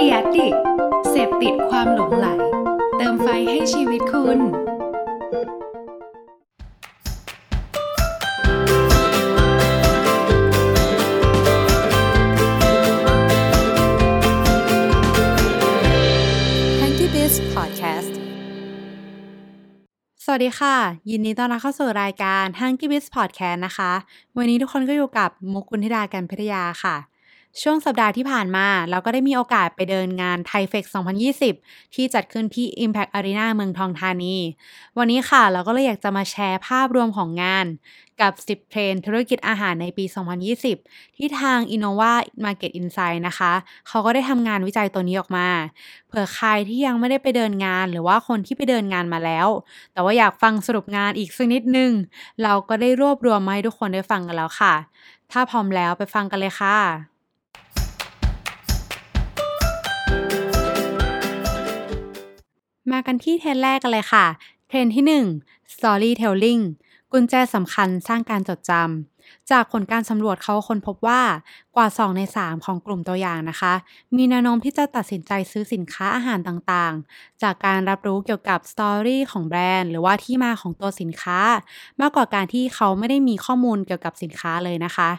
เดียดิเสพติดความหลงไหล เติมไฟให้ชีวิตคุณ Hanky Biz Podcast สวัสดีค่ะ ยินดีต้อนรับเข้าสู่รายการ Hanky Biz Podcast นะคะ วันนี้ทุกคนก็อยู่กับมุกคุณธิดากันพิทยาค่ะ ช่วงสัปดาห์ที่ผ่านมา เราก็ได้มีโอกาสไปเดินงาน t h a i f e x 2020 ที่จัดขึ้นที่ Impact Arena เมืองทองธานี วันนี้ค่ะ เราก็เลยอยากจะมาแชร์ภาพรวมของงาน กับ 10 เทรนธุรกิจอาหารในปี 2020 ที่ทาง Innova Market Insight นะคะ เขาก็ได้ทำงานวิจัยตัวนี้ออกมา เผื่อใครที่ยังไม่ได้ไปเดินงาน หรือว่าคนที่ไปเดินงานมาแล้ว แต่ว่าอยากฟังสรุปงานอีกสักนิดนึง เราก็ได้รวบรวมมาให้ทุกคนได้ฟังกันแล้วค่ะ ถ้าพร้อมแล้วไปฟังกันเลยค่ะ มากันที่เทรนด์แรกกันเลยค่ะ เทรนด์ที่ 1 storytelling กุญแจสำคัญสร้างการจดจำ จากผลการสำรวจเขาค้นพบว่ากว่า 2 ใน 3 ของกลุ่มตัวอย่างนะคะ มีแนวโน้มที่จะตัดสินใจซื้อสินค้าอาหารต่างๆ จากการรับรู้เกี่ยวกับ story ของแบรนด์ หรือว่าที่มาของตัวสินค้า มากกว่าการที่เขาไม่ได้มีข้อมูลเกี่ยวกับสินค้าเลยนะคะ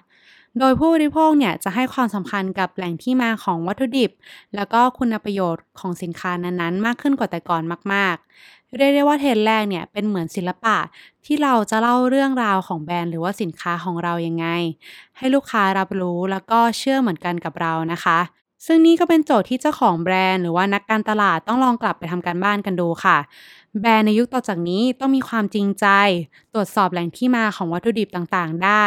โดยผู้บริโภคเนี่ยจะให้ความสำคัญกับแหล่งที่มาของวัตถุดิบ แล้วก็คุณประโยชน์ของสินค้านั้นๆ มากขึ้นกว่าแต่ก่อนมาก ๆ เรียกได้ว่าเทรนด์แรกเนี่ยเป็นเหมือนศิลปะที่เราจะเล่าเรื่องราวของแบรนด์หรือว่าสินค้าของเรายังไง ให้ลูกค้ารับรู้แล้วก็เชื่อเหมือนกันกับเรานะคะ ซึ่งนี่ก็เป็นโจทย์ที่เจ้าของแบรนด์หรือว่านักการตลาดต้องลองกลับไปทำการบ้านกันดูค่ะ แบรนด์ในยุคต่อจากนี้ต้องมีความจริงใจ ตรวจสอบแหล่งที่มาของวัตถุดิบต่างๆ ได้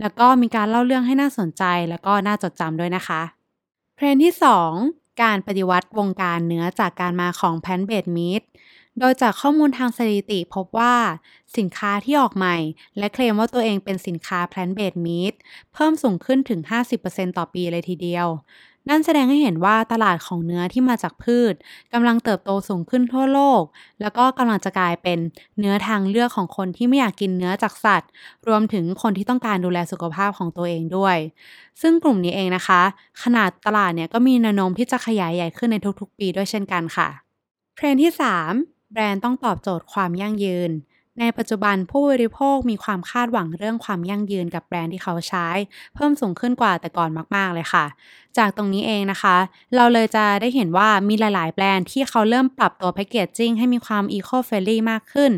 แล้วก็มีการเล่าเรื่องให้น่าสนใจแล้วก็น่าจดจำด้วยนะคะเทรนด์ที่ 2 การปฏิวัติวงการเนื้อจากการมาของแพนเบดมีดโดยจากข้อมูลทางสถิติพบว่า สินค้าที่ออกใหม่ และเคลมว่าตัวเองเป็นสินค้า plant-based meat เพิ่มสูงขึ้นถึง 50%ต่อปีเลยทีเดียว นั่นแสดงให้เห็นว่าตลาดของเนื้อที่มาจากพืชกำลังเติบโตสูงขึ้นทั่วโลก แล้วก็กำลังจะกลายเป็นเนื้อทางเลือกของคนที่ไม่อยากกินเนื้อจากสัตว์ รวมถึงคนที่ต้องการดูแลสุขภาพของตัวเองด้วย ซึ่งกลุ่มนี้เองนะคะ ขนาดตลาดเนี่ยก็มีแนวโน้มที่จะขยายใหญ่ขึ้นในทุกๆ ปีด้วยเช่นกันค่ะเทรนที่ 3 แบรนด์ต้องตอบโจทย์ความยั่งยืน ในปัจจุบันผู้บริโภคมีความคาดหวังเรื่องความยั่งยืนกับแบรนด์ที่เขาใช้ เพิ่มสูงขึ้นกว่าแต่ก่อนมากๆเลยค่ะ จากตรงนี้เองนะคะ เราเลยจะได้เห็นว่ามีหลาย ๆ แบรนด์ที่เขาเริ่มปรับตัว packaging ให้มีความ eco-friendly มากขึ้น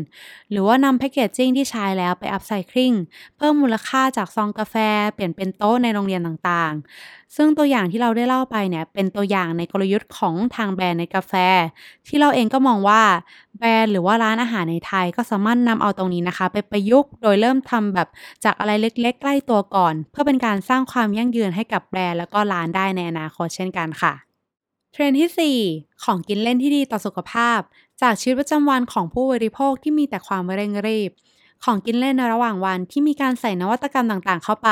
หรือว่านำ packaging ที่ใช้แล้วไป upcycling เพิ่มมูลค่าจากซองกาแฟ เปลี่ยนเป็นโต๊ะในโรงเรียนต่างๆ ซึ่งตัวอย่างที่เราได้เล่าไปเนี่ยเป็นตัวอย่างในกลยุทธ์ของทางแบรนด์เนสกาแฟ ที่เราเองก็มองว่าแบรนด์หรือว่าร้านอาหารในไทยก็สามารถนำเอาตรงนี้นะคะ ไปประยุกต์โดยเริ่มทำแบบจากอะไรเล็กๆ ใกล้ตัวก่อน เพื่อเป็นการสร้างความยั่งยืนให้กับแบรนด์แล้วก็ร้านได้ในอนาคตเช่นกันค่ะเทรนด์ที่ 4 ของกินเล่นที่ดีต่อสุขภาพ จากชีวิตประจำวันของผู้บริโภคที่มีแต่ความเร่งรีบ ของกินเล่นในระหว่างวันที่มีการใส่นวัตกรรมต่างๆ เข้าไป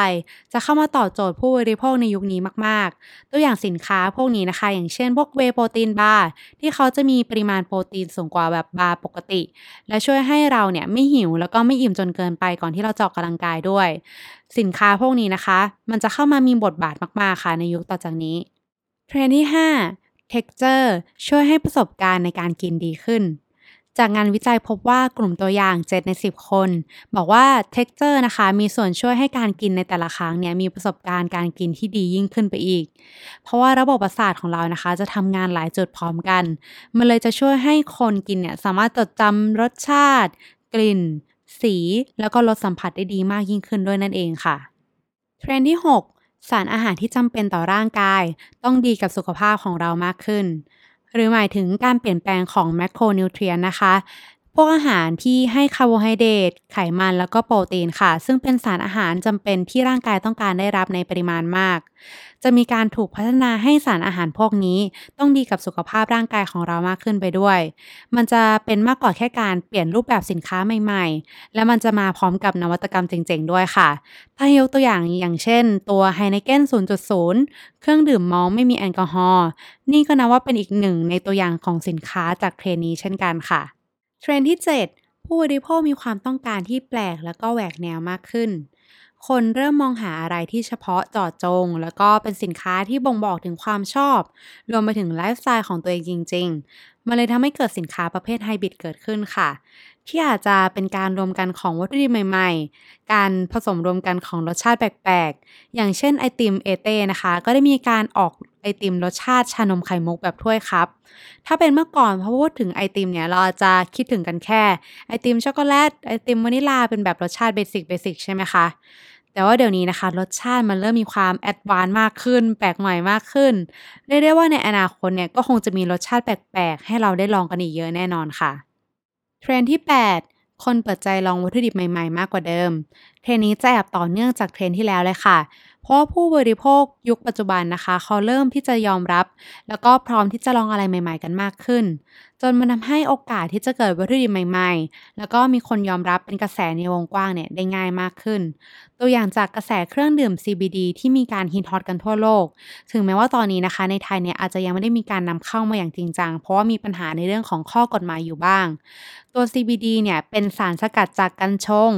จะเข้ามาตอบโจทย์ผู้บริโภคในยุคนี้มากๆ ตัวอย่างสินค้าพวกนี้นะคะ อย่างเช่น พวก whey protein bar ที่เขาจะมีปริมาณโปรตีนสูงกว่าแบบบาร์ปกติ และช่วยให้เราเนี่ยไม่หิวแล้วก็ไม่อิ่มจนเกินไปก่อนที่เราจะออกกำลังกายด้วย สินค้าพวกนี้นะคะ มันจะเข้ามามีบทบาทมากๆค่ะในยุคต่อจากนี้เทรนด์ที่5 texture ช่วยให้ประสบการณ์ในการกินดีขึ้น จากงานวิจัยพบว่ากลุ่มตัวอย่าง 7 ใน 10 คน บอกว่า texture นะคะ มีส่วนช่วยให้การกินในแต่ละครั้งเนี่ยมีประสบการณ์การกินที่ดียิ่งขึ้นไปอีก เพราะว่าระบบประสาทของเรานะคะ จะทำงานหลายจุดพร้อมกัน มันเลยจะช่วยให้คนกินเนี่ยสามารถจดจำรสชาติ กลิ่น สี แล้วก็รสสัมผัสได้ดีมากยิ่งขึ้นด้วยนั่นเองค่ะ เทรนด์ที่ 6 สารอาหารที่จำเป็นต่อร่างกาย ต้องดีกับสุขภาพของเรามากขึ้น หรือหมายถึงการเปลี่ยนแปลงของ macronutrient นะคะ พวกอาหารที่ให้คาร์โบไฮเดรตไขมันแล้วก็โปรตีนค่ะ ซึ่งเป็นสารอาหารจำเป็นที่ร่างกายต้องการได้รับในปริมาณมาก จะมีการถูกพัฒนาให้สารอาหารพวกนี้ ต้องดีกับสุขภาพร่างกายของเรามากขึ้นไปด้วย มันจะเป็นมากกว่าแค่การเปลี่ยนรูปแบบสินค้าใหม่ ๆ และมันจะมาพร้อมกับนวัตกรรมเจ๋งๆ ด้วยค่ะ ถ้ายกตัวอย่างอย่างเช่น ตัว h e i n e k e n 0.0 เครื่องดื่มมอลต์ไม่มีแอลกอฮอล์นี่ก็นับว่าเป็นอีกหนึ่งในตัวอย่างของสินค้าจากเทรนด์นี้เช่นกันค่ะ เทรนที่ 7 ผู้บริโภคมีความต้องการที่แปลกแล้วก็แหวกแนวมากขึ้น คนเริ่มมองหาอะไรที่เฉพาะเจาะจง แล้วก็เป็นสินค้าที่บ่งบอกถึงความชอบ รวมไปถึงไลฟ์สไตล์ของตัวเองจริง ๆ มันเลยทำให้เกิดสินค้าประเภทไฮบริดเกิดขึ้นค่ะ ที่อาจจะเป็นการรวมกันของวัตถุดิบใหม่ ๆ การผสมรวมกันของรสชาติแปลกๆ อย่างเช่นไอติมเอเต้นะคะ ก็ได้มีการออก ไอติมรสชาติชานมไข่มุกแบบถ้วยครับ ถ้าเป็นเมื่อก่อนพอพูดถึงไอติมเนี่ยเราจะคิดถึงกันแค่ ไอติมช็อกโกแลตไอติมวานิลลาเป็นแบบรสชาติ basic basic ใช่ไหมคะแต่ว่าเดี๋ยวนี้นะคะ รสชาติมันเริ่มมีความ advance มากขึ้น แปลกใหม่มากขึ้นเรียกได้ว่าในอนาคตเนี่ยก็คงจะมีรสชาติแปลกๆ ให้เราได้ลองกันอีกเยอะแน่นอนค่ะ เทรนด์ที่ 8 คนเปิดใจลองวัตถุดิบใหม่ๆ มากกว่าเดิม เทรนด์นี้จะแอบต่อเนื่องจากเทรนด์ที่แล้วเลยค่ะ เพราะผู้บริโภคยุคปัจจุบันนะคะ เขาเริ่มที่จะยอมรับ แล้วก็พร้อมที่จะลองอะไรใหม่ ๆ กันมากขึ้น จนมันทำให้โอกาสที่จะเกิดวัตถุดิบใหม่ ๆ แล้วก็มีคนยอมรับเป็นกระแสในวงกว้างเนี่ยได้ง่ายมากขึ้น ตัวอย่างจากกระแสเครื่องดื่ม CBD ที่มีการฮิตฮอตกันทั่วโลก ถึงแม้ว่าตอนนี้นะคะ ในไทยเนี่ยอาจจะยังไม่ได้มีการนำเข้ามาอย่างจริงจัง เพราะว่ามีปัญหาในเรื่องของข้อกฎหมายอยู่บ้าง ตัว CBD เนี่ยเป็นสารสกัดจากกัญชง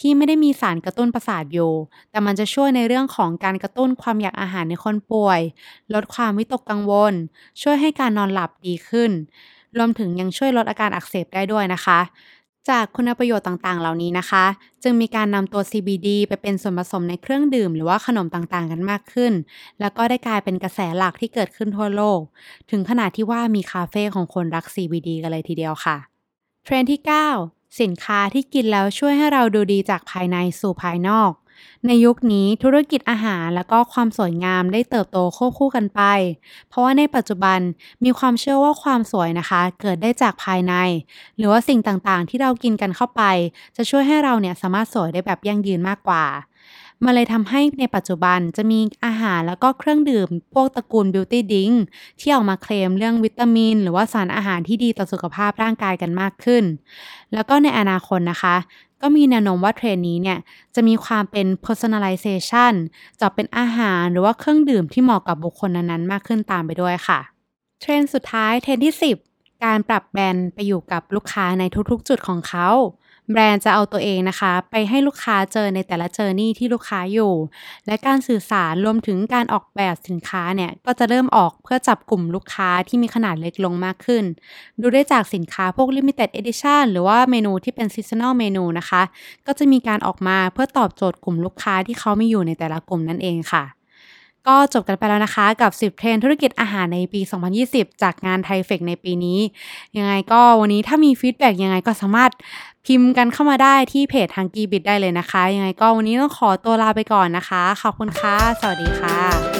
ที่ไม่ได้มีสารกระตุ้นประสาทอยู่ แต่มันจะช่วยในเรื่องของการกระตุ้นความอยากอาหารในคนป่วย ลดความวิตกกังวล ช่วยให้การนอนหลับดีขึ้น รวมถึงยังช่วยลดอาการอักเสบได้ด้วยนะคะ จากคุณประโยชน์ต่างๆ เหล่านี้นะคะ จึงมีการนำตัว CBD ไปเป็นส่วนผสมในเครื่องดื่ม หรือว่าขนมต่างๆ กันมากขึ้น แล้วก็ได้กลายเป็นกระแสหลักที่เกิดขึ้นทั่วโลก ถึงขนาดที่ว่ามีคาเฟ่ของคนรัก CBD กันเลยทีเดียวค่ะ เทรนที่ 9 สินค้าที่กินแล้วช่วยให้เราดูดีจากภายในสู่ภายนอก ในยุคนี้ธุรกิจอาหารและก็ความสวยงามได้เติบโตควบคู่กันไป เพราะว่าในปัจจุบันมีความเชื่อว่าความสวยนะคะ เกิดได้จากภายใน หรือว่าสิ่งต่างๆ ที่เรากินกันเข้าไป จะช่วยให้เราเนี่ยสามารถสวยได้แบบยั่งยืนมากกว่า มันเลยทำให้ในปัจจุบันจะมีอาหารแล้วก็เครื่องดื่ม พวกตระกูล Beauty Drink ที่ออกมาเคลมเรื่องวิตามิน หรือว่าสารอาหารที่ดีต่อสุขภาพร่างกายกันมากขึ้น แล้วก็ในอนาคตนะคะ ก็มีแนวโน้มว่าเทรนด์นี้เนี่ย จะมีความเป็น personalization จะเป็นอาหารหรือว่าเครื่องดื่มที่เหมาะกับบุคคลนั้นๆมากขึ้นตามไปด้วยค่ะ เทรนด์สุดท้ายเทรนด์ที่ 10 การปรับแบรนด์ไปอยู่กับลูกค้าในทุกๆ จุดของเขา แบรนด์จะเอาตัวเองนะคะ ไปให้ลูกค้าเจอในแต่ละ journey ที่ลูกค้าอยู่ และการสื่อสารรวมถึงการออกแบบสินค้าเนี่ยก็จะเริ่มออกเพื่อจับกลุ่มลูกค้าที่มีขนาดเล็กลงมากขึ้น ดูได้จากสินค้าพวก limited edition หรือว่าเมนูที่เป็น seasonal เมนูนะคะ ก็จะมีการออกมาเพื่อตอบโจทย์กลุ่มลูกค้าที่เขามีอยู่ในแต่ละกลุ่มนั่นเองค่ะ ก็จบกันไปแล้วนะคะกับ 10 เทรนด์ธุรกิจอาหารในปี 2020 จากงาน THAIFEX ในปีนี้ ยังไงก็วันนี้ถ้ามี feedback ยังไงก็สามารถพิมพ์กันเข้ามาได้ที่เพจทางกีบิดได้เลยนะคะ ยังไงก็วันนี้ต้องขอตัวลาไปก่อนนะคะ ขอบคุณค่ะ สวัสดีค่ะ